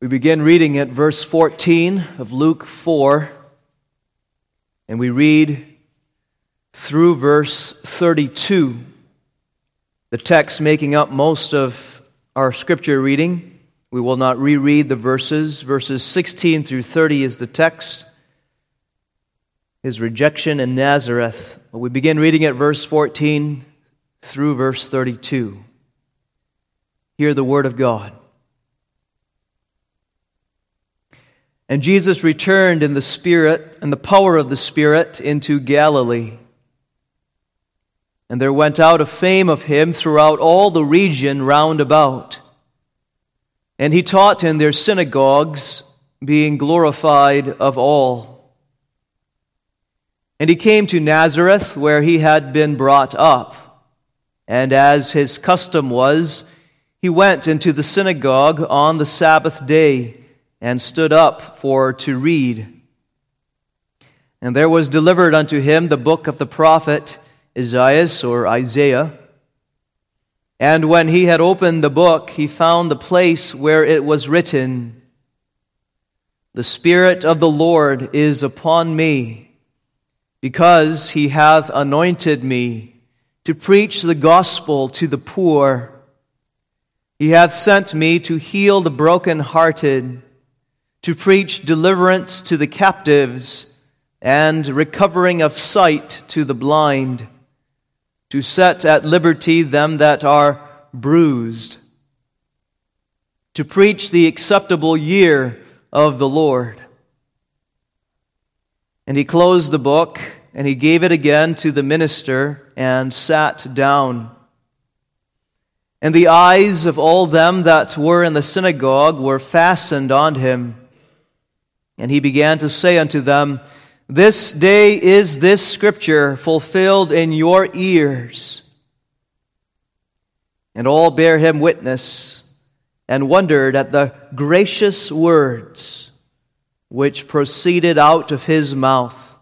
We begin reading at verse 14 of Luke 4, and we read through verse 32, the text making up most of our scripture reading. We will not reread the verses. Verses 16 through 30 is the text. His rejection in Nazareth. We begin reading at verse 14 through verse 32. Hear the word of God. And Jesus returned in the Spirit and the power of the Spirit into Galilee. And there went out a fame of him throughout all the region round about. And he taught in their synagogues, being glorified of all. And he came to Nazareth, where he had been brought up. And as his custom was, he went into the synagogue on the Sabbath day and stood up for to read. And there was delivered unto him the book of the prophet Isaiah or Isaiah. And when he had opened the book, he found the place where it was written, The Spirit of the Lord is upon me, because he hath anointed me to preach the gospel to the poor. He hath sent me to heal the brokenhearted to preach deliverance to the captives and recovering of sight to the blind, to set at liberty them that are bruised, to preach the acceptable year of the Lord. And he closed the book, and he gave it again to the minister, and sat down. And the eyes of all them that were in the synagogue were fastened on him. And he began to say unto them, This day is this scripture fulfilled in your ears. And all bare him witness and wondered at the gracious words which proceeded out of his mouth.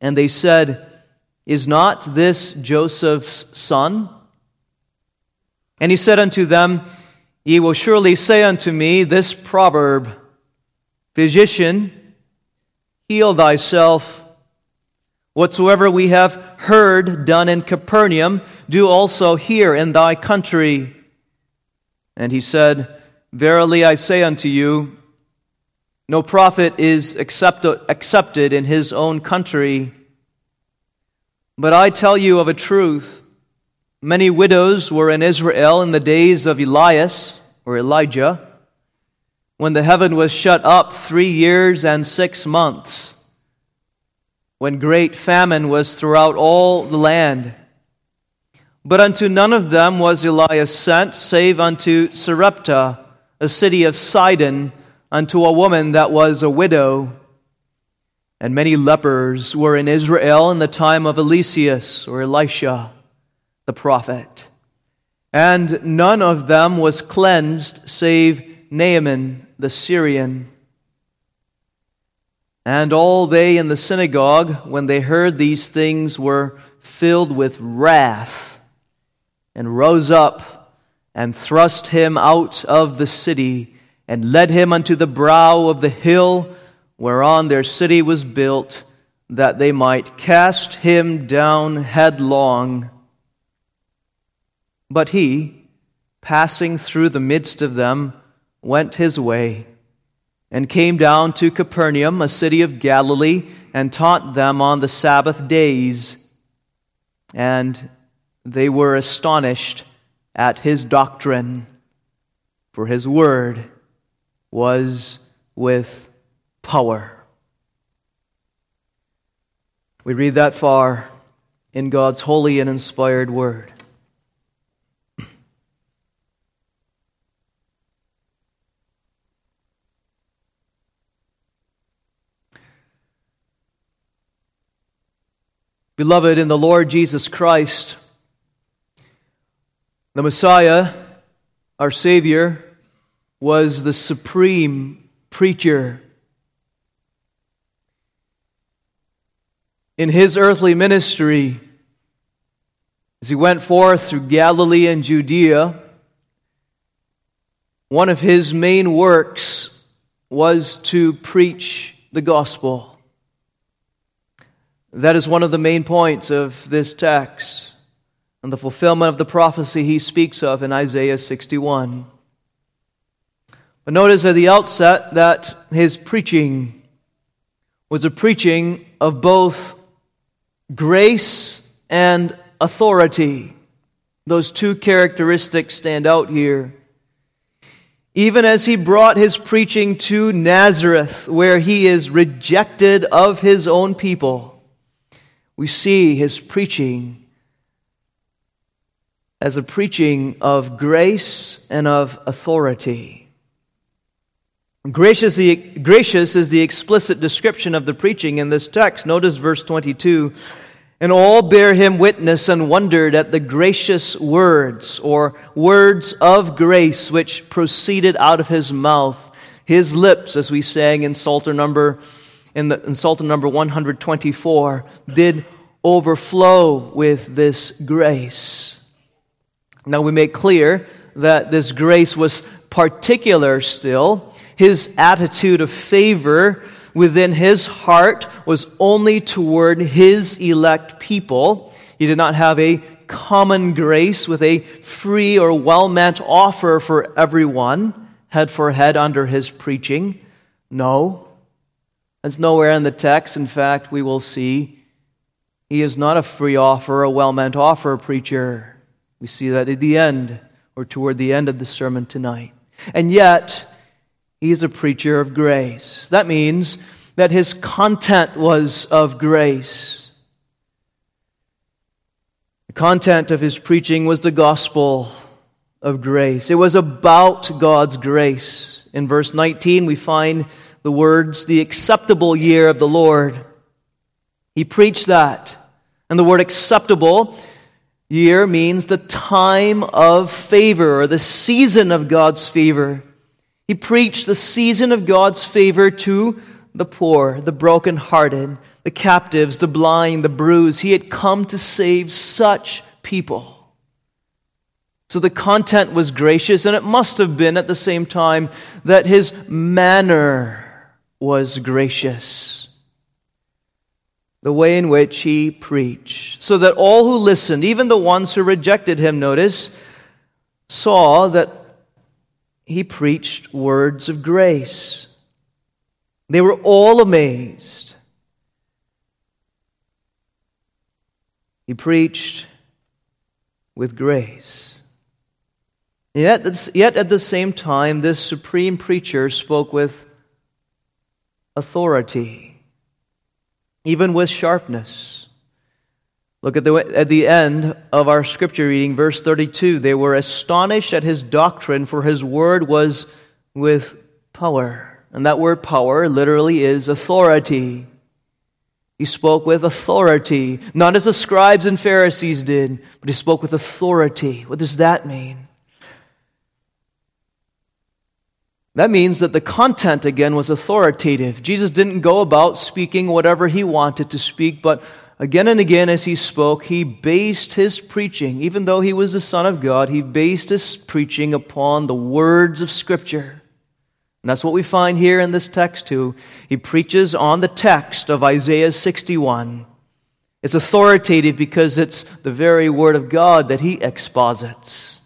And they said, Is not this Joseph's son? And he said unto them, Ye will surely say unto me this proverb, Physician, heal thyself. Whatsoever we have heard done in Capernaum, do also here in thy country. And he said, Verily I say unto you, no prophet is accepted in his own country. But I tell you of a truth many widows were in Israel in the days of Elias or Elijah when the heaven was shut up three years and six months, when great famine was throughout all the land. But unto none of them was Elias sent, save unto Sarepta, a city of Sidon, unto a woman that was a widow. And many lepers were in Israel in the time of Eliseus or Elisha, the prophet. And none of them was cleansed, save Naaman the Syrian. And all they in the synagogue, when they heard these things, were filled with wrath and rose up and thrust him out of the city and led him unto the brow of the hill whereon their city was built, that they might cast him down headlong. But he, passing through the midst of them, went his way and came down to Capernaum, a city of Galilee, and taught them on the Sabbath days. And they were astonished at his doctrine, for his word was with power. We read that far in God's holy and inspired word. Beloved, in the Lord Jesus Christ, the Messiah, our Savior, was the supreme preacher. In his earthly ministry, as he went forth through Galilee and Judea, one of his main works was to preach the gospel. That is one of the main points of this text and the fulfillment of the prophecy he speaks of in Isaiah 61. But notice at the outset that his preaching was a preaching of both grace and authority. Those two characteristics stand out here. Even as he brought his preaching to Nazareth, where he is rejected of his own people, we see his preaching as a preaching of grace and of authority. Gracious, the, gracious is the explicit description of the preaching in this text. Notice verse 22. And all bear him witness and wondered at the gracious words, or words of grace, which proceeded out of his mouth. His lips, as we sang in Psalter number, in, the, in Psalter number 124, did overflow with this grace. Now we make clear that this grace was particular still his attitude of favor within his heart was only toward his elect people. He did not have a common grace with a free or well meant offer for everyone, head for head under his preaching. No. That's nowhere in the text. In fact, we will see he is not a free offer, a well meant offer preacher. We see that at the end or toward the end of the sermon tonight. And yet, he is a preacher of grace. That means that his content was of grace. The content of his preaching was the gospel of grace. It was about God's grace. In verse 19, we find the words, the acceptable year of the Lord. He preached that. And the word acceptable year means the time of favor or the season of God's favor. He preached the season of God's favor to the poor, the brokenhearted, the captives, the blind, the bruised. He had come to save such people. So the content was gracious, and it must have been at the same time that his manner was gracious. The way in which he preached, so that all who listened, even the ones who rejected him, notice, saw that he preached words of grace. They were all amazed. He preached with grace. Yet, yet at the same time, this supreme preacher spoke with authority, even with sharpness. Look at the, at the end of our scripture reading, verse 32. They were astonished at his doctrine, for his word was with power. And that word power literally is authority. He spoke with authority, not as the scribes and Pharisees did, but he spoke with authority. What does that mean? That means that the content, again, was authoritative. Jesus didn't go about speaking whatever he wanted to speak, but Again and again, as he spoke, he based his preaching, even though he was the Son of God, he based his preaching upon the words of Scripture. And that's what we find here in this text, too. He preaches on the text of Isaiah 61. It's authoritative because it's the very Word of God that he exposits.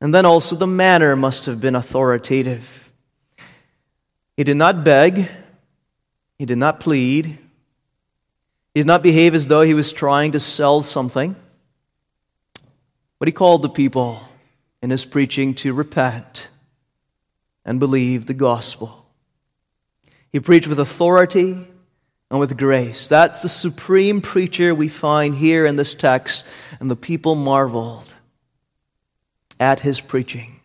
And then also the manner must have been authoritative. He did not beg, he did not plead, he did not behave as though he was trying to sell something, but he called the people in his preaching to repent and believe the gospel. He preached with authority and with grace. That's the supreme preacher we find here in this text, and the people marveled at his preaching.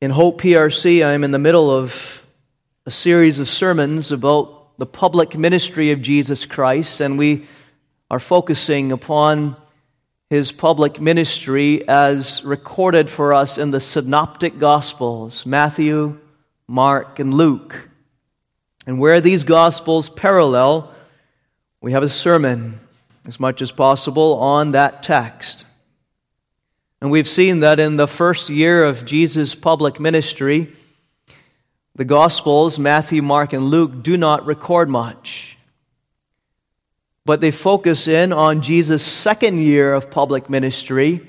In Hope PRC, I'm in the middle of a series of sermons about the public ministry of Jesus Christ, and we are focusing upon his public ministry as recorded for us in the synoptic gospels Matthew, Mark, and Luke. And where these gospels parallel, we have a sermon as much as possible on that text. And we've seen that in the first year of Jesus' public ministry, the Gospels, Matthew, Mark, and Luke, do not record much. But they focus in on Jesus' second year of public ministry,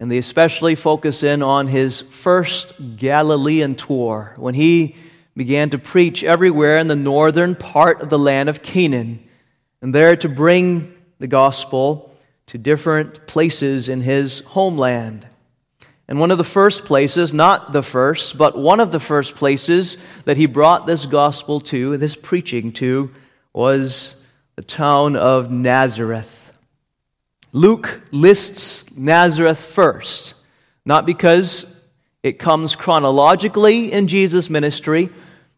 and they especially focus in on his first Galilean tour when he began to preach everywhere in the northern part of the land of Canaan, and there to bring the gospel to different places in his homeland. And one of the first places, not the first, but one of the first places that he brought this gospel to, this preaching to, was the town of Nazareth. Luke lists Nazareth first, not because it comes chronologically in Jesus' ministry,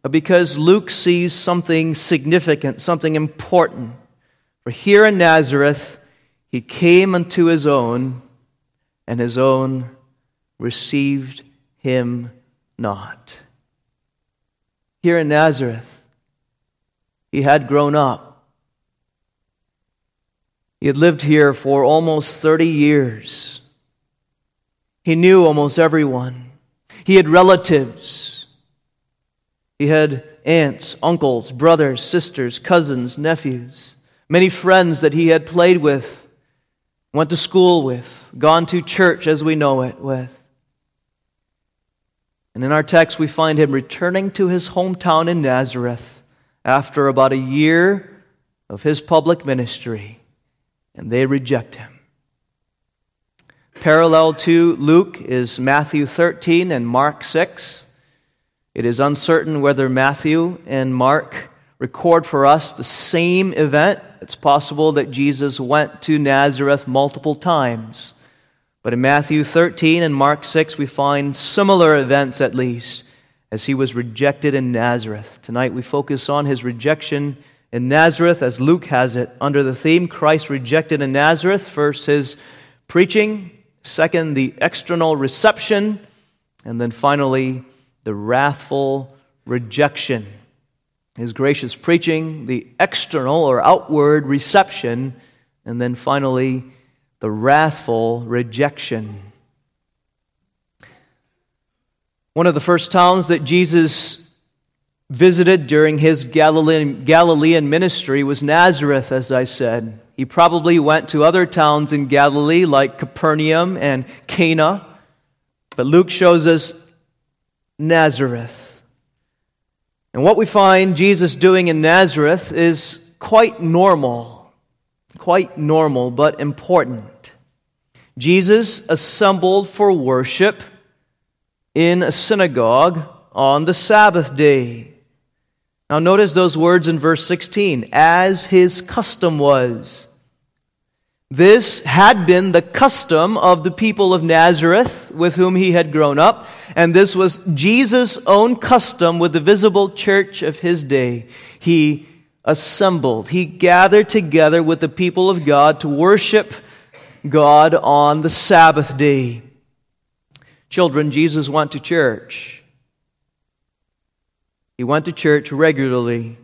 but because Luke sees something significant, something important. For here in Nazareth, he came unto his own, and his own received him not. Here in Nazareth, he had grown up. He had lived here for almost 30 years. He knew almost everyone. He had relatives. He had aunts, uncles, brothers, sisters, cousins, nephews, many friends that he had played with went to school with, gone to church as we know it with. And in our text, we find him returning to his hometown in Nazareth after about a year of his public ministry, and they reject him. Parallel to Luke is Matthew 13 and Mark 6. It is uncertain whether Matthew and Mark record for us the same event. It's possible that Jesus went to Nazareth multiple times. But in Matthew 13 and Mark 6, we find similar events at least as he was rejected in Nazareth. Tonight we focus on his rejection in Nazareth as Luke has it under the theme Christ rejected in Nazareth. First, his preaching. Second, the external reception. And then finally, the wrathful rejection his gracious preaching, the external or outward reception, and then finally, the wrathful rejection. One of the first towns that Jesus visited during his Galilean, ministry was Nazareth, as I said. He probably went to other towns in Galilee like Capernaum and Cana, but Luke shows us Nazareth. And what we find Jesus doing in Nazareth is quite normal, quite normal, but important. Jesus assembled for worship in a synagogue on the Sabbath day. Now, notice those words in verse 16 as his custom was. This had been the custom of the people of Nazareth with whom he had grown up, and this was Jesus' own custom with the visible church of his day. He assembled, he gathered together with the people of God to worship God on the Sabbath day. Children, Jesus went to church. He went to church regularly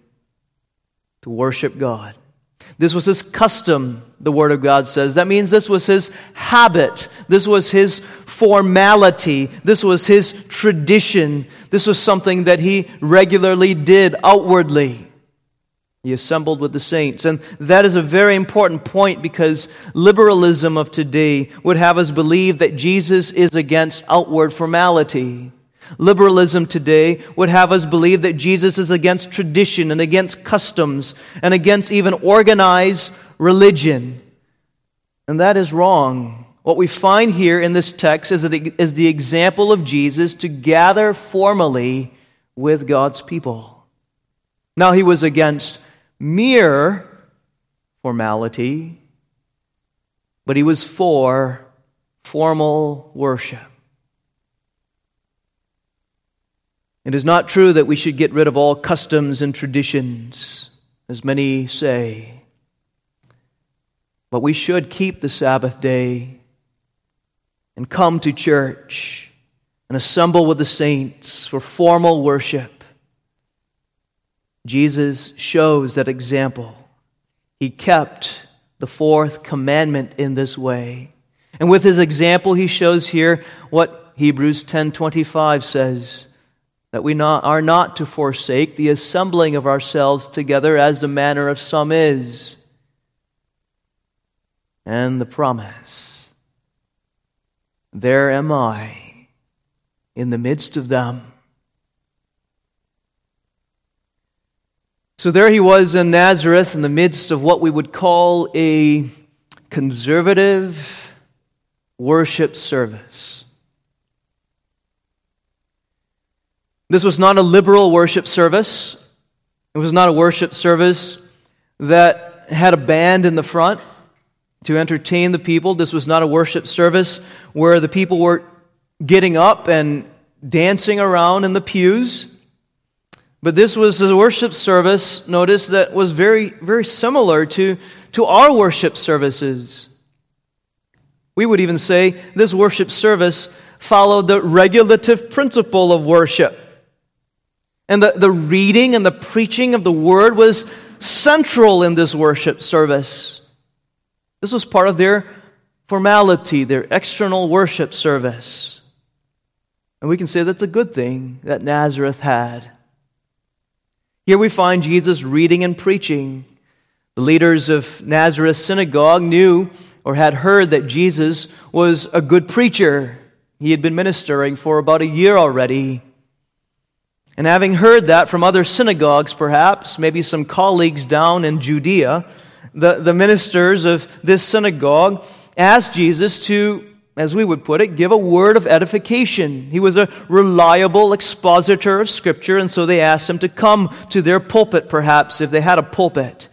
to worship God. This was his custom, the Word of God says. That means this was his habit. This was his formality. This was his tradition. This was something that he regularly did outwardly. He assembled with the saints. And that is a very important point because liberalism of today would have us believe that Jesus is against outward formality. Liberalism today would have us believe that Jesus is against tradition and against customs and against even organized religion. And that is wrong. What we find here in this text is, is the example of Jesus to gather formally with God's people. Now, he was against mere formality, but he was for formal worship. It is not true that we should get rid of all customs and traditions, as many say. But we should keep the Sabbath day and come to church and assemble with the saints for formal worship. Jesus shows that example. He kept the fourth commandment in this way. And with his example, he shows here what Hebrews 10:25 says that we not, are not to forsake the assembling of ourselves together as the manner of some is. And the promise There am I in the midst of them. So there he was in Nazareth in the midst of what we would call a conservative worship service. This was not a liberal worship service. It was not a worship service that had a band in the front to entertain the people. This was not a worship service where the people were getting up and dancing around in the pews. But this was a worship service, notice, that was very, very similar to, to our worship services. We would even say this worship service followed the regulative principle of worship. And the, the reading and the preaching of the word was central in this worship service. This was part of their formality, their external worship service. And we can say that's a good thing that Nazareth had. Here we find Jesus reading and preaching. The leaders of Nazareth synagogue knew or had heard that Jesus was a good preacher. He had been ministering for about a year already. And having heard that from other synagogues, perhaps, maybe some colleagues down in Judea, the, the ministers of this synagogue asked Jesus to, as we would put it, give a word of edification. He was a reliable expositor of Scripture, and so they asked him to come to their pulpit, perhaps, if they had a pulpit.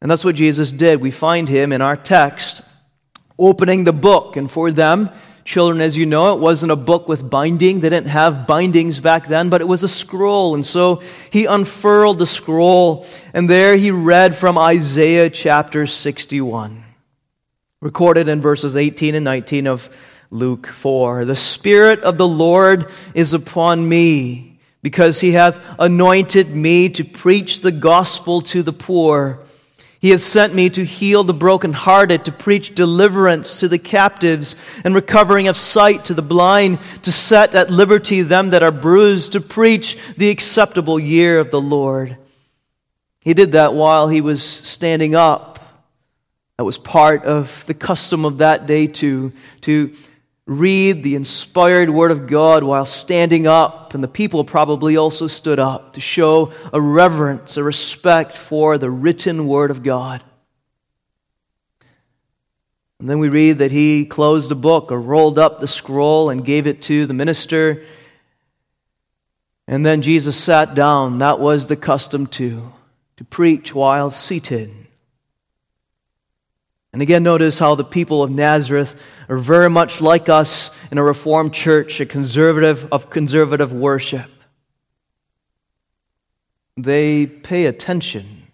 And that's what Jesus did. We find him in our text opening the book, and for them, Children, as you know, it wasn't a book with binding. They didn't have bindings back then, but it was a scroll. And so he unfurled the scroll, and there he read from Isaiah chapter 61, recorded in verses 18 and 19 of Luke 4. The Spirit of the Lord is upon me, because he hath anointed me to preach the gospel to the poor. He has sent me to heal the brokenhearted, to preach deliverance to the captives, and recovering of sight to the blind, to set at liberty them that are bruised, to preach the acceptable year of the Lord. He did that while he was standing up. That was part of the custom of that day, too, to read the inspired Word of God while standing up, and the people probably also stood up to show a reverence, a respect for the written Word of God. And then we read that he closed the book or rolled up the scroll and gave it to the minister. And then Jesus sat down. That was the custom too, to preach while seated. And again, notice how the people of Nazareth are very much like us in a Reformed church, a conservative of conservative worship. They pay attention,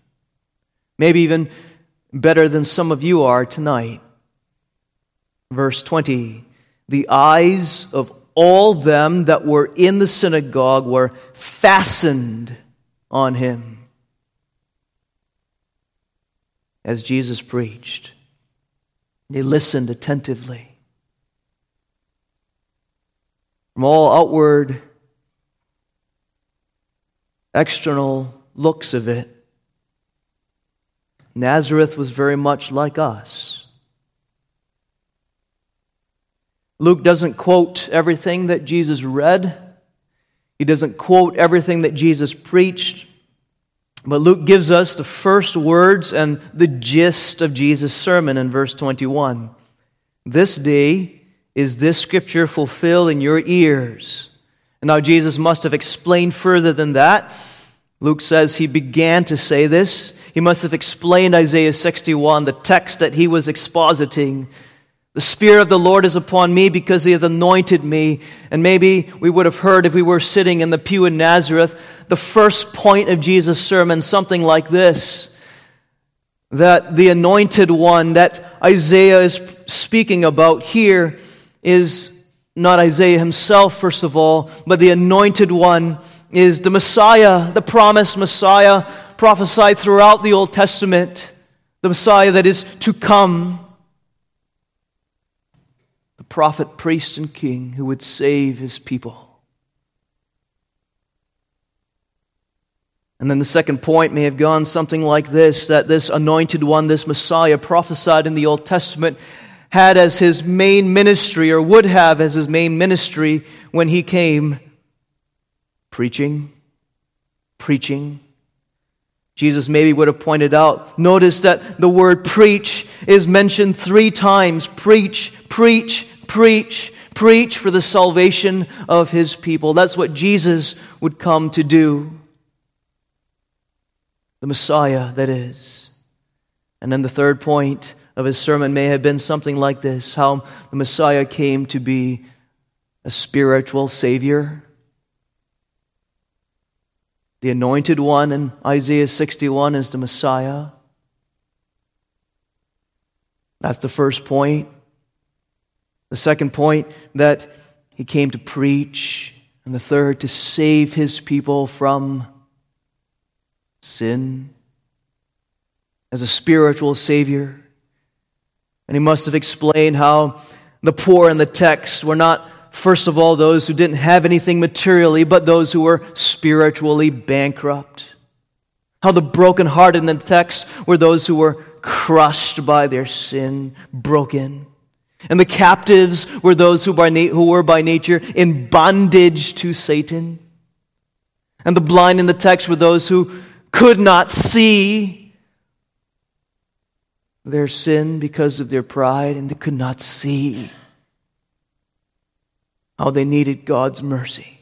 maybe even better than some of you are tonight. Verse 20 The eyes of all them that were in the synagogue were fastened on him as Jesus preached. They listened attentively. From all outward, external looks of it, Nazareth was very much like us. Luke doesn't quote everything that Jesus read. He doesn't quote everything that Jesus preached. But Luke gives us the first words and the gist of Jesus' sermon in verse 21. This day is this scripture fulfilled in your ears. And now Jesus must have explained further than that. Luke says he began to say this. He must have explained Isaiah 61, the text that he was expositing. The Spirit of the Lord is upon me because He hath anointed me. And maybe we would have heard if we were sitting in the pew in Nazareth, the first point of Jesus' sermon, something like this that the anointed one that Isaiah is speaking about here is not Isaiah himself, first of all, but the anointed one is the Messiah, the promised Messiah prophesied throughout the Old Testament the Messiah that is to come, prophet, priest, and king who would save his people. And then the second point may have gone something like this that this anointed one, this Messiah prophesied in the Old Testament, had as his main ministry, or would have as his main ministry when he came preaching, preaching. Jesus maybe would have pointed out, notice that the word preach is mentioned three times preach, preach, preach, preach for the salvation of his people. That's what Jesus would come to do the Messiah, that is. And then the third point of his sermon may have been something like this how the Messiah came to be a spiritual Savior. The anointed one in Isaiah 61 is the Messiah. That's the first point. The second point, that he came to preach. And the third, to save his people from sin as a spiritual Savior. And he must have explained how the poor in the text were not, first of all, those who didn't have anything materially, but those who were spiritually bankrupt. How the brokenhearted in the text were those who were crushed by their sin, broken. And the captives were those who, by na- who were by nature in bondage to Satan. And the blind in the text were those who could not see their sin because of their pride, and they could not see how they needed God's mercy.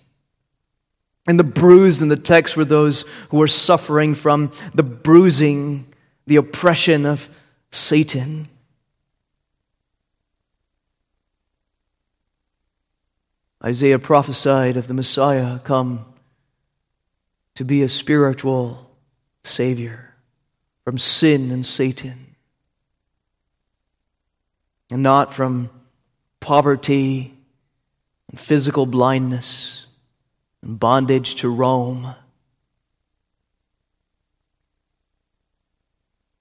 And the bruised in the text were those who were suffering from the bruising, the oppression of Satan. Isaiah prophesied of the Messiah come to be a spiritual Savior from sin and Satan, and not from poverty and physical blindness and bondage to Rome.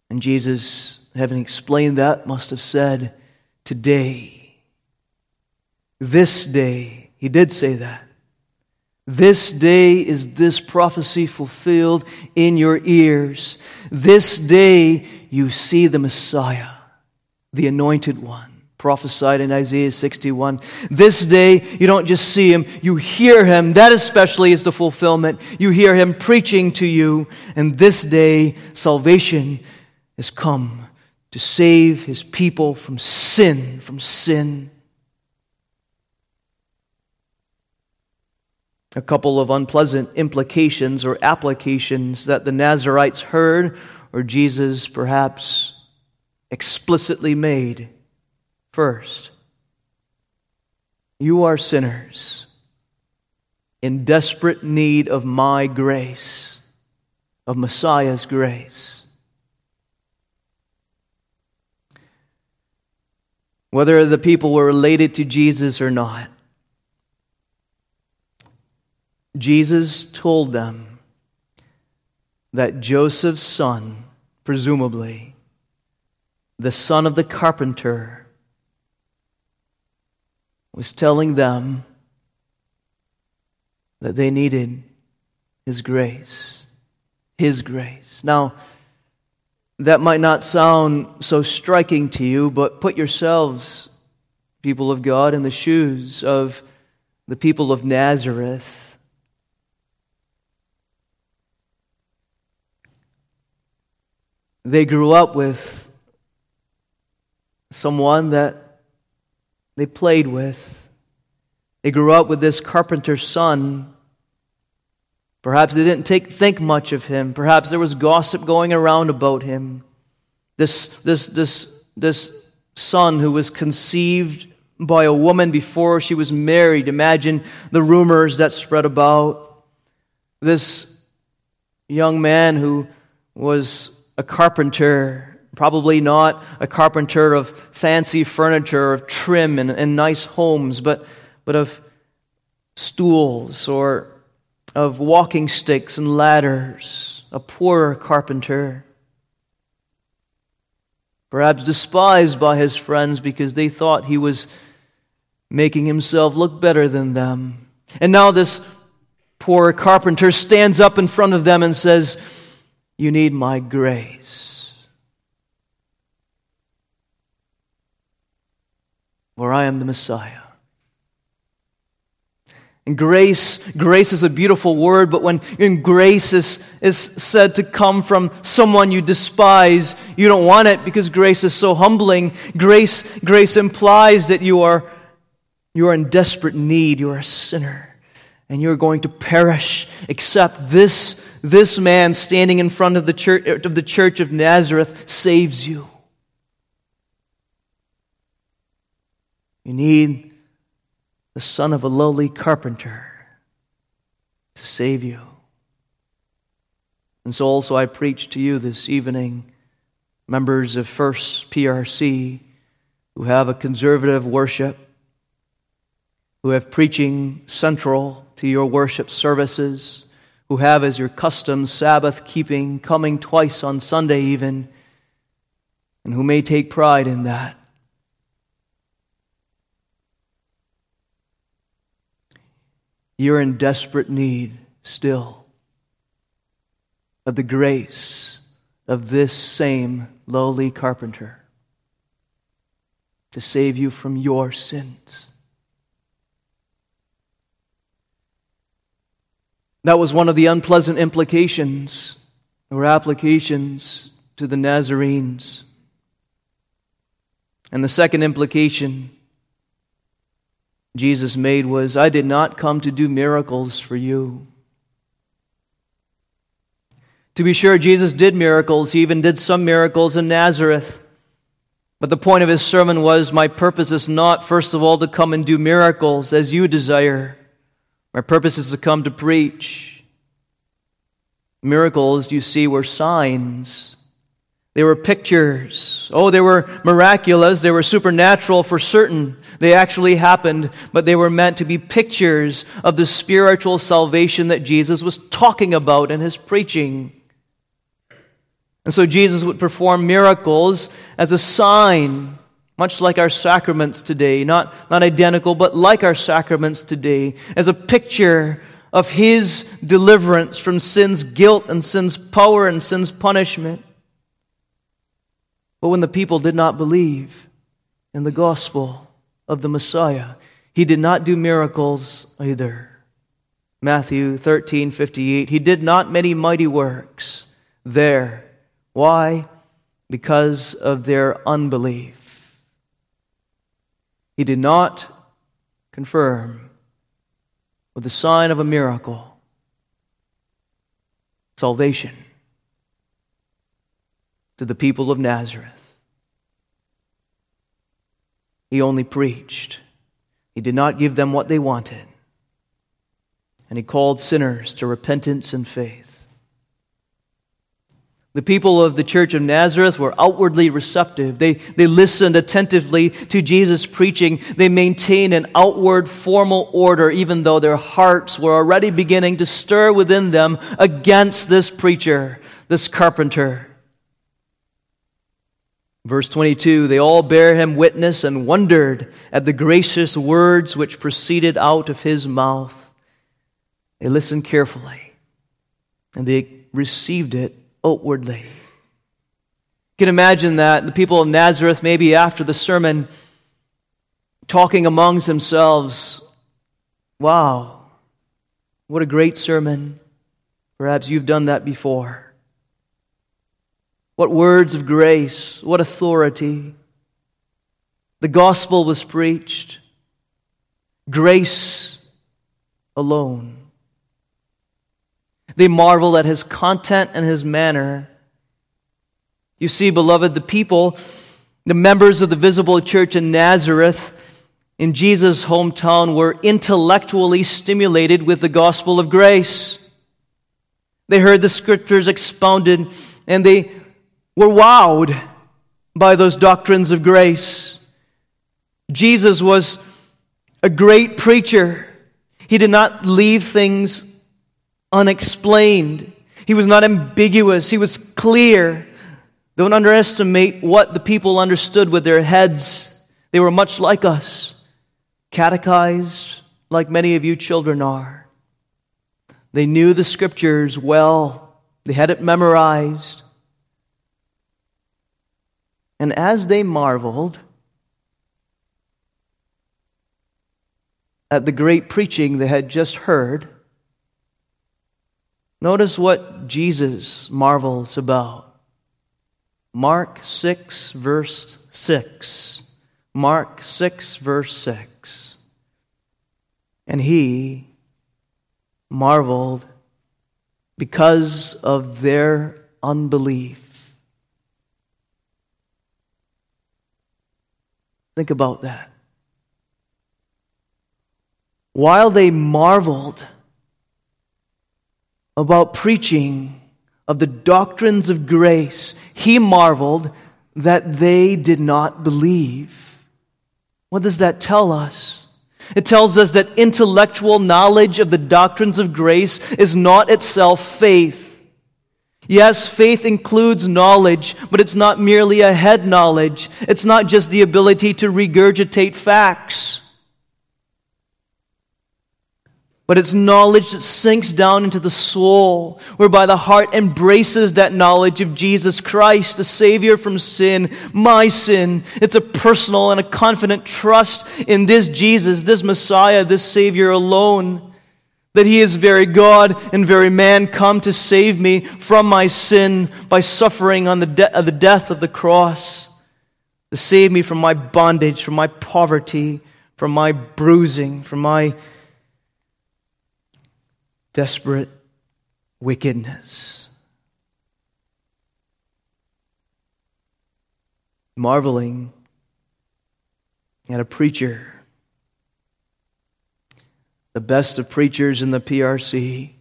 And Jesus, having explained that, must have said, Today, this day, he did say that. This day is this prophecy fulfilled in your ears. This day you see the Messiah, the anointed one, prophesied in Isaiah 61. This day you don't just see him, you hear him. That especially is the fulfillment. You hear him preaching to you. And this day salvation has come to save his people from sin, from sin. A couple of unpleasant implications or applications that the Nazarites heard or Jesus perhaps explicitly made. First, you are sinners in desperate need of my grace, of Messiah's grace. Whether the people were related to Jesus or not, Jesus told them that Joseph's son, presumably, the son of the carpenter, was telling them that they needed his grace. His grace. Now, that might not sound so striking to you, but put yourselves, people of God, in the shoes of the people of Nazareth They grew up with someone that they played with. They grew up with this carpenter's son. Perhaps they didn't take, think much of him. Perhaps there was gossip going around about him. This, this, this, this son who was conceived by a woman before she was married. Imagine the rumors that spread about. This young man who was a carpenter, probably not a carpenter of fancy furniture, of trim and, and nice homes, but, but of stools or of walking sticks and ladders, a poorer carpenter. perhaps despised by his friends because they thought he was making himself look better than them. And now this poor carpenter stands up in front of them and says, You need my grace. For I am the Messiah. And grace, grace is a beautiful word, but when grace is, is said to come from someone you despise, you don't want it because grace is so humbling. Grace, grace implies that you are, you are in desperate need. You are a sinner. And you're going to perish except this, this man standing in front of the church of the church of Nazareth saves you. You need the son of a lowly carpenter to save you. And so also I preach to you this evening, members of First PRC who have a conservative worship, who have preaching central to your worship services, who have as your custom Sabbath keeping, coming twice on Sunday even, and who may take pride in that. You're in desperate need still of the grace of this same lowly carpenter to save you from your sins. That was one of the unpleasant implications or applications to the Nazarenes. And the second implication Jesus made was, I did not come to do miracles for you. To be sure, Jesus did miracles. He even did some miracles in Nazareth. But the point of his sermon was, My purpose is not, first of all, to come and do miracles as you desire. My purpose is to come to preach. Miracles, you see, were signs they were pictures. Oh, they were miraculous. They were supernatural for certain. They actually happened, but they were meant to be pictures of the spiritual salvation that Jesus was talking about in his preaching. And so Jesus would perform miracles as a sign, much like our sacraments today, not, not identical, but like our sacraments today, as a picture of his deliverance from sin's guilt and sin's power and sin's punishment. But when the people did not believe in the gospel of the Messiah, he did not do miracles either. Matthew 13, 58. He did not many mighty works there. Why? Because of their unbelief. He did not confirm with the sign of a miracle salvation to the people of Nazareth. He only preached. He did not give them what they wanted. And he called sinners to repentance and faith. The people of the church of Nazareth were outwardly receptive. They, they listened attentively to Jesus' preaching. They maintained an outward formal order, even though their hearts were already beginning to stir within them against this preacher, this carpenter. Verse 22 They all bear him witness and wondered at the gracious words which proceeded out of his mouth. They listened carefully and they received it outwardly. You can imagine that the people of Nazareth, maybe after the sermon, talking amongst themselves, Wow, what a great sermon. Perhaps you've done that before. What words of grace, what authority. The gospel was preached. Grace alone. They marveled at his content and his manner. You see, beloved, the people, the members of the visible church in Nazareth, in Jesus' hometown, were intellectually stimulated with the gospel of grace. They heard the scriptures expounded and they were wowed by those doctrines of grace. Jesus was a great preacher. He did not leave things unexplained. He was not ambiguous. He was clear. Don't underestimate what the people understood with their heads. They were much like us, catechized like many of you children are. They knew the scriptures well, they had it memorized. And as they marveled at the great preaching they had just heard, notice what Jesus marvels about. Mark 6, verse 6. Mark 6, verse 6. And he marveled because of their unbelief. Think about that. While they marveled about preaching of the doctrines of grace, he marveled that they did not believe. What does that tell us? It tells us that intellectual knowledge of the doctrines of grace is not itself faith. Yes, faith includes knowledge, but it's not merely a head knowledge. It's not just the ability to regurgitate facts but it's knowledge that sinks down into the soul, whereby the heart embraces that knowledge of Jesus Christ, the Savior from sin, my sin. It's a personal and a confident trust in this Jesus, this Messiah, this Savior alone. That He is very God and very man, come to save me from my sin by suffering on the, de- uh, the death of the cross, to save me from my bondage, from my poverty, from my bruising, from my desperate wickedness. Marveling at a preacher, the best of preachers in the PRC,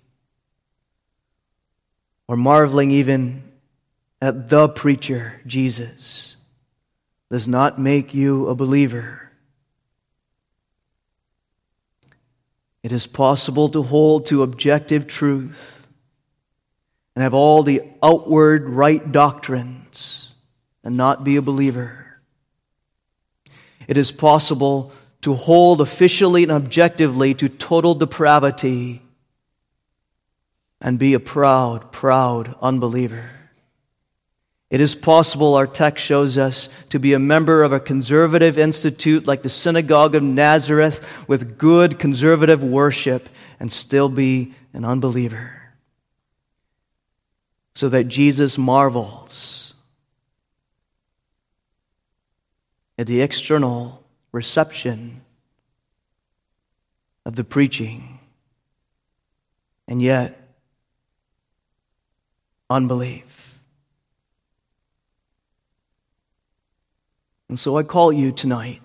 or marveling even at the preacher, Jesus, does not make you a believer. It is possible to hold to objective truth and have all the outward right doctrines and not be a believer. It is possible to hold officially and objectively to total depravity and be a proud, proud unbeliever. It is possible, our text shows us, to be a member of a conservative institute like the Synagogue of Nazareth with good conservative worship and still be an unbeliever. So that Jesus marvels at the external reception of the preaching, and yet unbelief. And so I call you tonight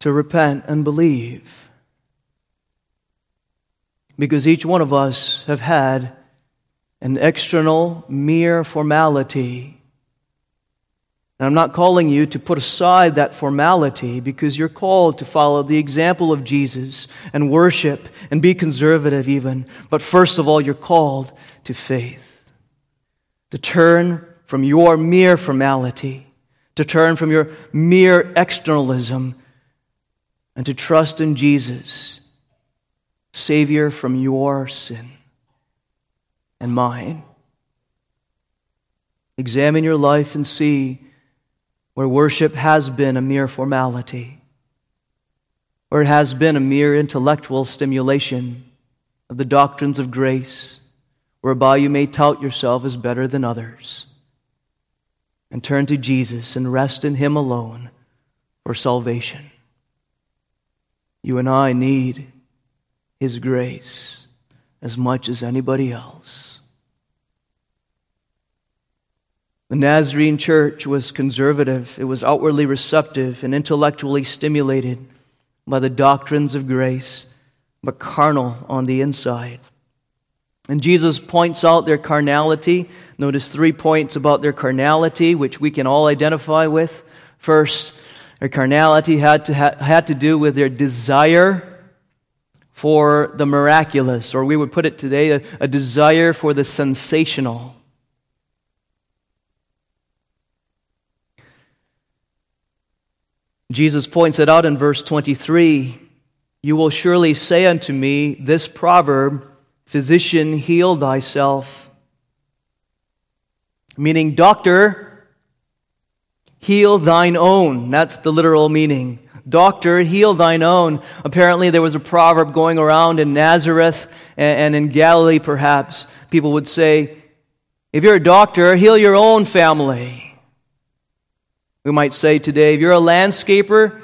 to repent and believe. Because each one of us have had an external, mere formality. And I'm not calling you to put aside that formality because you're called to follow the example of Jesus and worship and be conservative, even. But first of all, you're called to faith to turn from your mere formality, to turn from your mere externalism, and to trust in Jesus, Savior from your sin and mine. Examine your life and see where worship has been a mere formality, or it has been a mere intellectual stimulation of the doctrines of grace whereby you may tout yourself as better than others. And turn to Jesus and rest in Him alone for salvation. You and I need His grace as much as anybody else. The Nazarene church was conservative, it was outwardly receptive and intellectually stimulated by the doctrines of grace, but carnal on the inside. And Jesus points out their carnality. Notice three points about their carnality, which we can all identify with. First, their carnality had to, ha- had to do with their desire for the miraculous, or we would put it today, a, a desire for the sensational. Jesus points it out in verse 23 You will surely say unto me this proverb, Physician, heal thyself. Meaning, doctor, heal thine own. That's the literal meaning. Doctor, heal thine own. Apparently, there was a proverb going around in Nazareth and in Galilee, perhaps. People would say, If you're a doctor, heal your own family. We might say today, if you're a landscaper,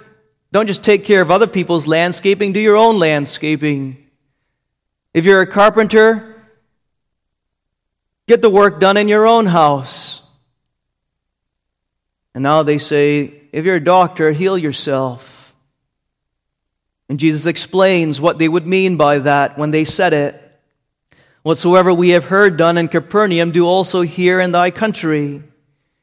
don't just take care of other people's landscaping, do your own landscaping. If you're a carpenter, get the work done in your own house. And now they say, if you're a doctor, heal yourself. And Jesus explains what they would mean by that when they said it. Whatsoever we have heard done in Capernaum, do also here in thy country.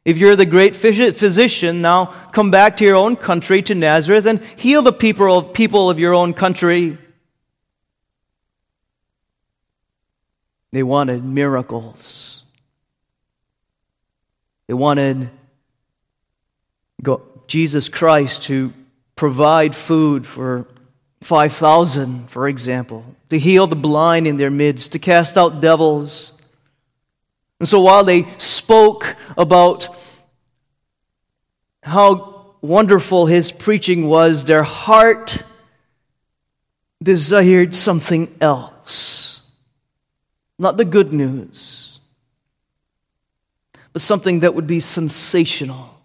If you're the great physician, now come back to your own country, to Nazareth, and heal the people of, people of your own country. They wanted miracles. They wanted Jesus Christ to provide food for 5,000, for example, to heal the blind in their midst, to cast out devils. And so while they spoke about how wonderful his preaching was, their heart desired something else. Not the good news, but something that would be sensational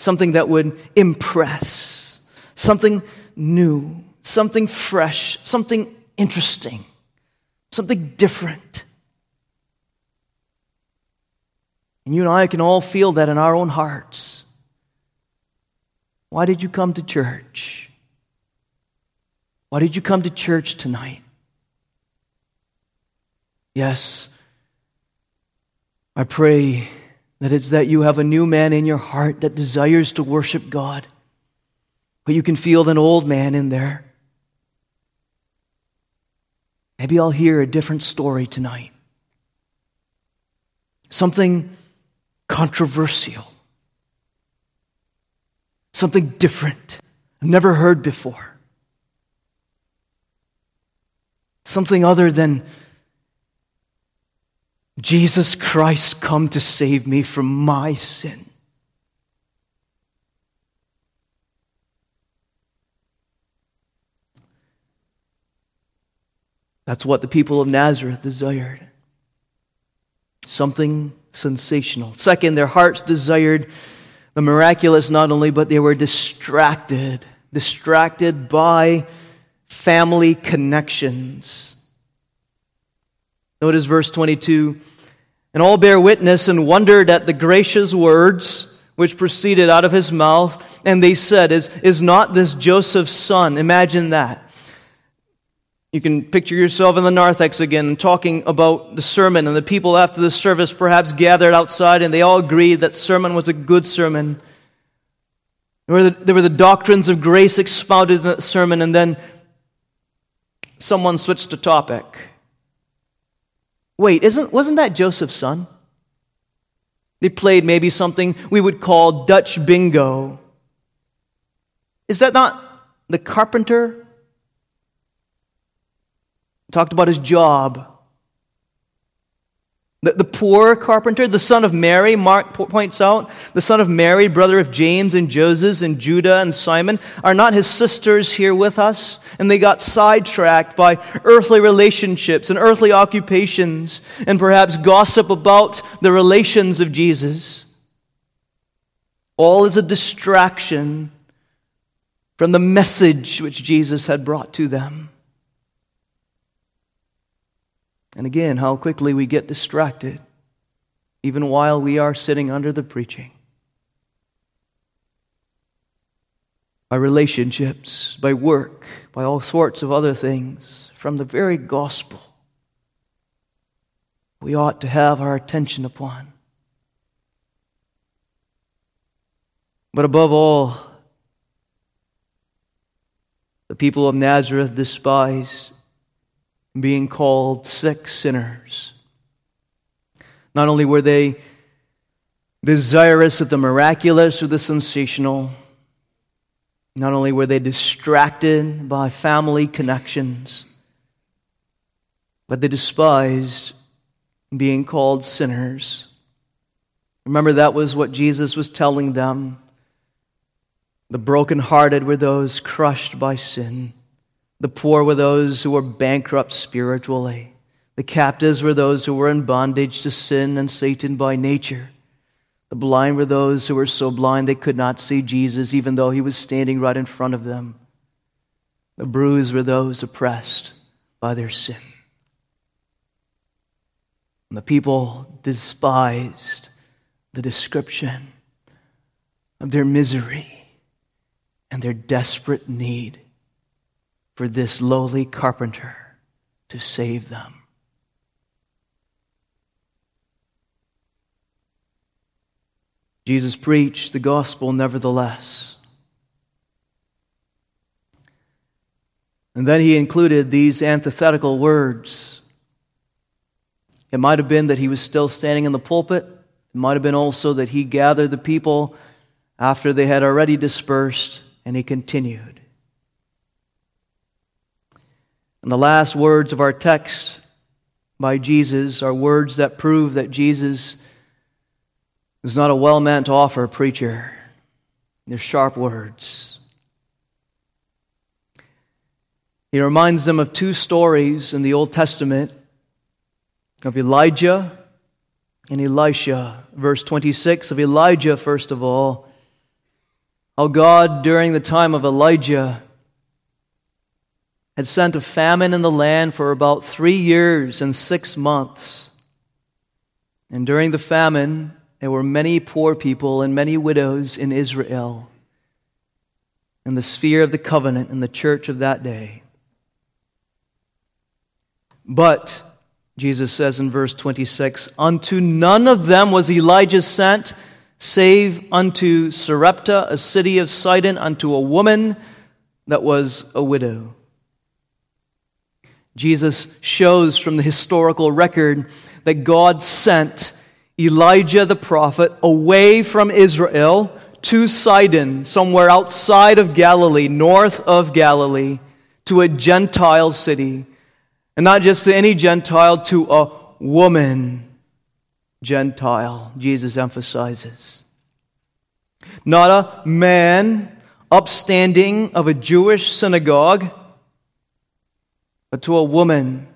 something that would impress, something new, something fresh, something interesting, something different. And you and I can all feel that in our own hearts. Why did you come to church? Why did you come to church tonight? Yes, I pray that it's that you have a new man in your heart that desires to worship God. But you can feel an old man in there. Maybe I'll hear a different story tonight. Something controversial. Something different. I've never heard before. Something other than Jesus Christ come to save me from my sin. That's what the people of Nazareth desired. Something sensational. Second, their hearts desired the miraculous not only, but they were distracted. Distracted by family connections. Notice verse 22 and all bear witness and wondered at the gracious words which proceeded out of his mouth. And they said, Is, is not this Joseph's son? Imagine that. You can picture yourself in the narthex again talking about the sermon, and the people after the service perhaps gathered outside and they all agreed that sermon was a good sermon. There were the, there were the doctrines of grace expounded in that sermon, and then someone switched the topic. Wait, isn't, wasn't that Joseph's son? They played maybe something we would call Dutch bingo. Is that not the carpenter? Talked about his job. The, the poor carpenter, the son of Mary, Mark points out, the son of Mary, brother of James and Joseph and Judah and Simon, are not his sisters here with us? And they got sidetracked by earthly relationships and earthly occupations and perhaps gossip about the relations of Jesus. All is a distraction from the message which Jesus had brought to them. And again, how quickly we get distracted, even while we are sitting under the preaching. By relationships, by work, by all sorts of other things, from the very gospel, we ought to have our attention upon. But above all, the people of Nazareth despised being called sick sinners. Not only were they desirous of the miraculous or the sensational, not only were they distracted by family connections, but they despised being called sinners. Remember, that was what Jesus was telling them. The brokenhearted were those crushed by sin. The poor were those who were bankrupt spiritually. The captives were those who were in bondage to sin and Satan by nature. The blind were those who were so blind they could not see Jesus, even though he was standing right in front of them. The bruised were those oppressed by their sin. And the people despised the description of their misery and their desperate need for this lowly carpenter to save them. Jesus preached the gospel nevertheless. And then he included these antithetical words. It might have been that he was still standing in the pulpit. It might have been also that he gathered the people after they had already dispersed, and he continued. And the last words of our text by Jesus are words that prove that Jesus is not a well meant offer preacher. They're sharp words. He reminds them of two stories in the Old Testament of Elijah and Elisha. Verse 26 of Elijah, first of all, how God, during the time of Elijah, had sent a famine in the land for about three years and six months. And during the famine, there were many poor people and many widows in Israel, in the sphere of the covenant in the church of that day. But, Jesus says in verse 26, unto none of them was Elijah sent, save unto Sarepta, a city of Sidon, unto a woman that was a widow. Jesus shows from the historical record that God sent Elijah the prophet away from Israel to Sidon, somewhere outside of Galilee, north of Galilee, to a Gentile city. And not just to any Gentile, to a woman Gentile, Jesus emphasizes. Not a man upstanding of a Jewish synagogue but to a woman,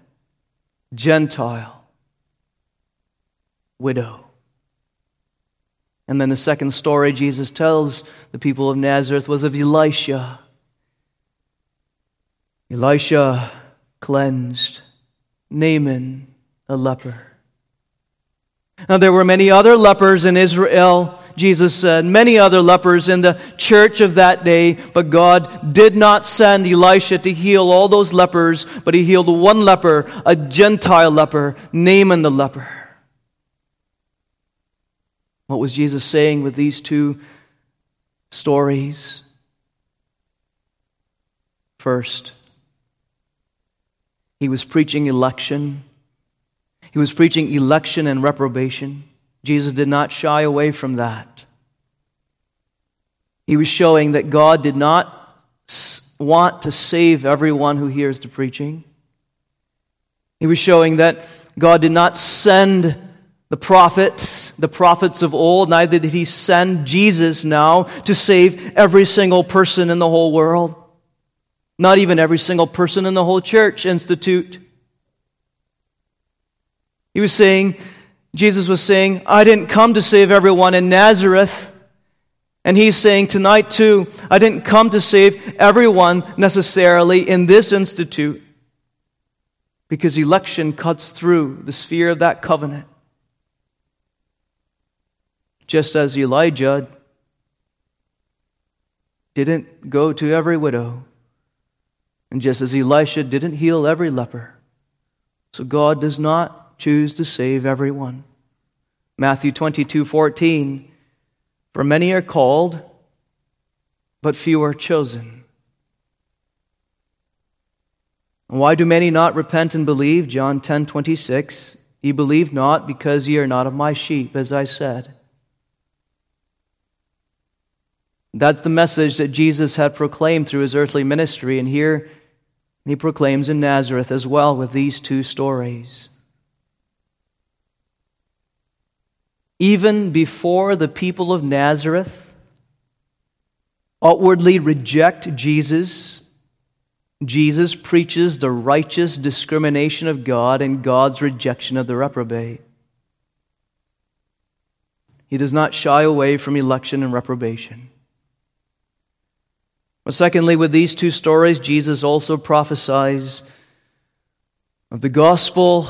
Gentile, widow. And then the second story Jesus tells the people of Nazareth was of Elisha. Elisha cleansed Naaman, a leper. Now, there were many other lepers in Israel, Jesus said, many other lepers in the church of that day, but God did not send Elisha to heal all those lepers, but he healed one leper, a Gentile leper, Naaman the leper. What was Jesus saying with these two stories? First, he was preaching election he was preaching election and reprobation. Jesus did not shy away from that. He was showing that God did not want to save everyone who hears the preaching. He was showing that God did not send the prophets, the prophets of old, neither did he send Jesus now to save every single person in the whole world. Not even every single person in the whole church institute. He was saying, Jesus was saying, I didn't come to save everyone in Nazareth. And he's saying tonight, too, I didn't come to save everyone necessarily in this institute because election cuts through the sphere of that covenant. Just as Elijah didn't go to every widow, and just as Elisha didn't heal every leper. So God does not choose to save everyone. Matthew 22 14. For many are called, but few are chosen. And Why do many not repent and believe? John 10 26. Ye believe not because ye are not of my sheep, as I said. That's the message that Jesus had proclaimed through his earthly ministry, and here he proclaims in Nazareth as well with these two stories. Even before the people of Nazareth outwardly reject Jesus Jesus preaches the righteous discrimination of God and God's rejection of the reprobate. He does not shy away from election and reprobation. But secondly, with these two stories, Jesus also prophesies of the gospel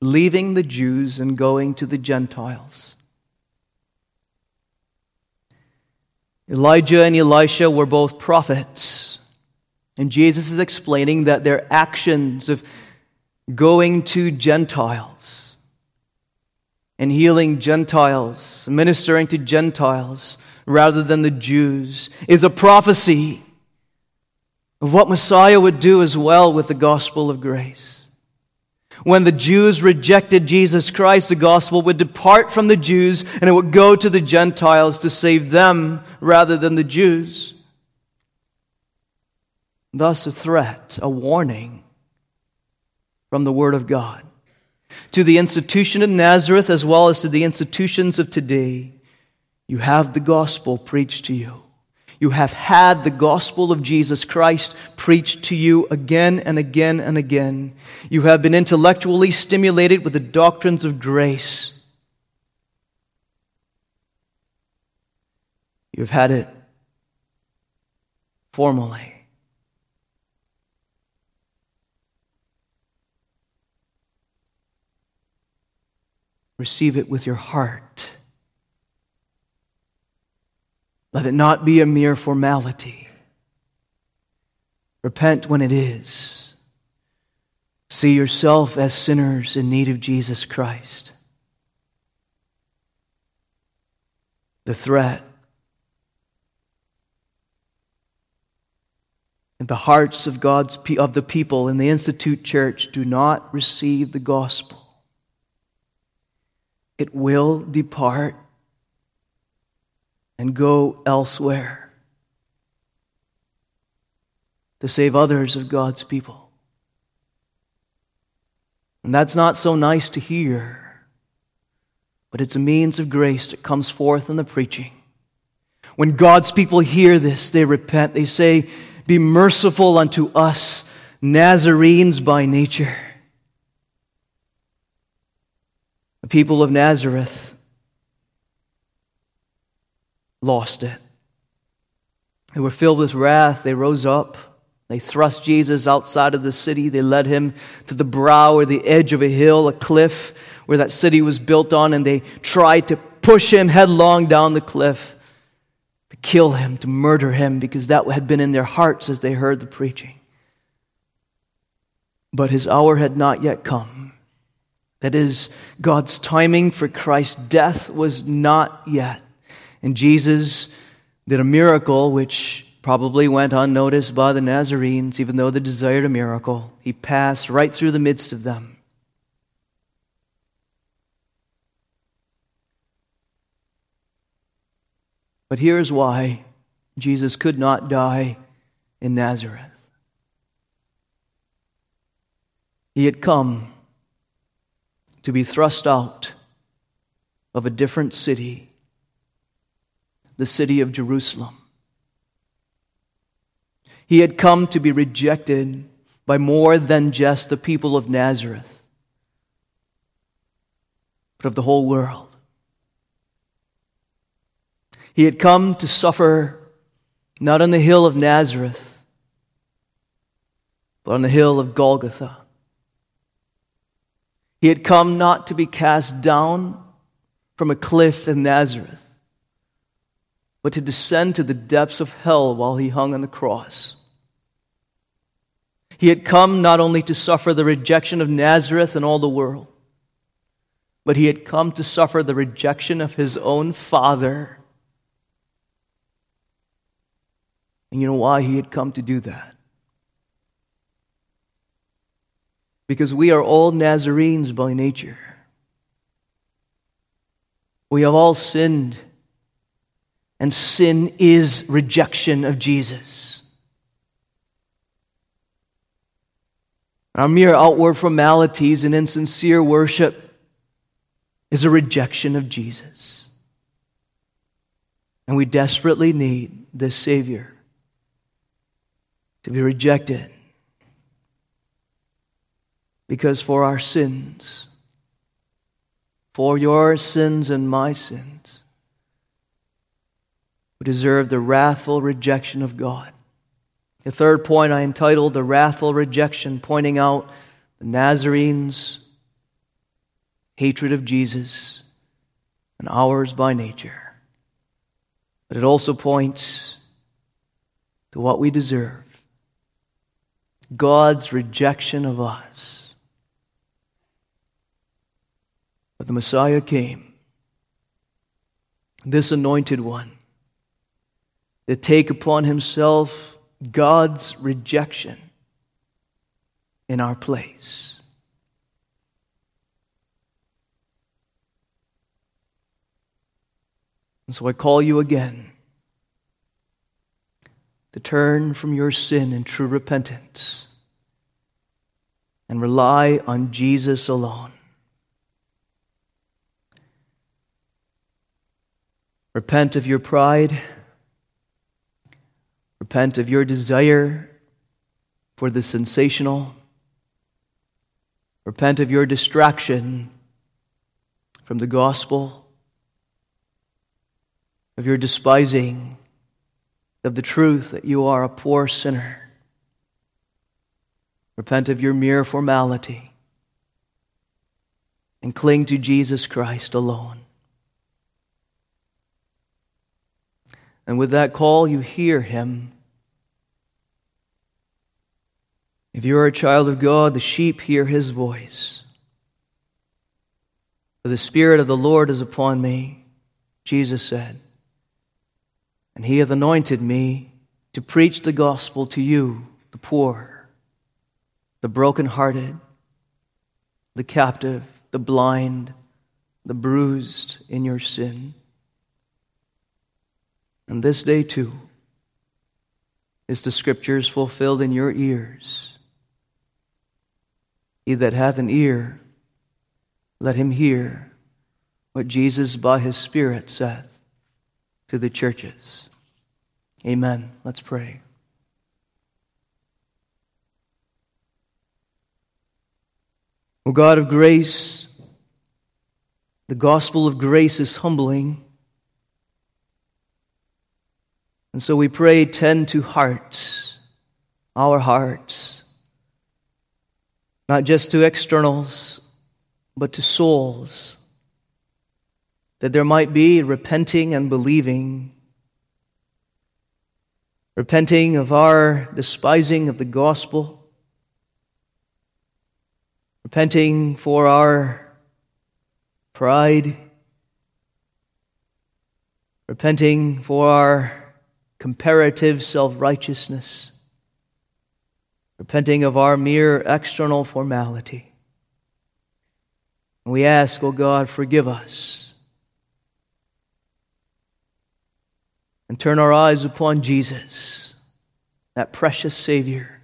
leaving the Jews and going to the Gentiles. Elijah and Elisha were both prophets. And Jesus is explaining that their actions of going to Gentiles and healing Gentiles, ministering to Gentiles rather than the Jews, is a prophecy of what Messiah would do as well with the gospel of grace. When the Jews rejected Jesus Christ, the gospel would depart from the Jews and it would go to the Gentiles to save them rather than the Jews. Thus, a threat, a warning from the Word of God to the institution of Nazareth as well as to the institutions of today. You have the gospel preached to you. You have had the gospel of Jesus Christ preached to you again and again and again. You have been intellectually stimulated with the doctrines of grace. You've had it formally. Receive it with your heart. Let it not be a mere formality. Repent when it is. See yourself as sinners in need of Jesus Christ. The threat in the hearts of God's of the people in the Institute Church do not receive the gospel it will depart and go elsewhere to save others of God's people. And that's not so nice to hear, but it's a means of grace that comes forth in the preaching. When God's people hear this, they repent. They say, Be merciful unto us, Nazarenes by nature. The people of Nazareth lost it. They were filled with wrath. They rose up. They thrust Jesus outside of the city. They led him to the brow or the edge of a hill, a cliff where that city was built on, and they tried to push him headlong down the cliff, to kill him, to murder him, because that had been in their hearts as they heard the preaching. But his hour had not yet come. That is, God's timing for Christ's death was not yet. And Jesus did a miracle which probably went unnoticed by the Nazarenes, even though they desired a miracle. He passed right through the midst of them. But here's why Jesus could not die in Nazareth. He had come to be thrust out of a different city, the city of Jerusalem. He had come to be rejected by more than just the people of Nazareth, but of the whole world. He had come to suffer not on the hill of Nazareth, but on the hill of Golgotha. He had come not to be cast down from a cliff in Nazareth, but to descend to the depths of hell while he hung on the cross. He had come not only to suffer the rejection of Nazareth and all the world, but he had come to suffer the rejection of his own father. And you know why he had come to do that? Because we are all Nazarenes by nature. We have all sinned, and sin is rejection of Jesus. Our mere outward formalities and insincere worship is a rejection of Jesus. And we desperately need this Savior to be rejected because for our sins, for your sins and my sins, we deserve the wrathful rejection of God. The third point I entitled The Wrathful Rejection, pointing out the Nazarenes' hatred of Jesus and ours by nature. But it also points to what we deserve God's rejection of us. But the Messiah came, this anointed one, to take upon himself God's rejection in our place. And so I call you again to turn from your sin in true repentance and rely on Jesus alone. Repent of your pride. Repent of your desire for the sensational. Repent of your distraction from the gospel, of your despising of the truth that you are a poor sinner. Repent of your mere formality and cling to Jesus Christ alone. And with that call, you hear him If you are a child of God, the sheep hear his voice. For the Spirit of the Lord is upon me, Jesus said, and he hath anointed me to preach the gospel to you, the poor, the broken-hearted, the captive, the blind, the bruised in your sin. And this day, too, is the scriptures fulfilled in your ears. He that hath an ear, let him hear what Jesus by his Spirit saith to the churches. Amen. Let's pray. O God of grace, the gospel of grace is humbling. And so we pray, tend to hearts, our hearts not just to externals, but to souls, that there might be repenting and believing, repenting of our despising of the gospel, repenting for our pride, repenting for our comparative self righteousness repenting of our mere external formality. we ask, oh God, forgive us. And turn our eyes upon Jesus, that precious Savior,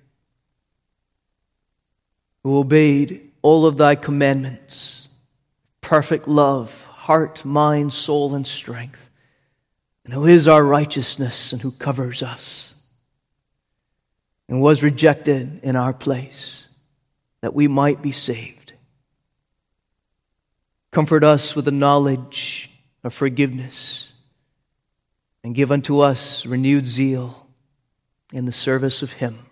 who obeyed all of thy commandments, perfect love, heart, mind, soul, and strength, and who is our righteousness and who covers us and was rejected in our place that we might be saved. Comfort us with the knowledge of forgiveness and give unto us renewed zeal in the service of Him.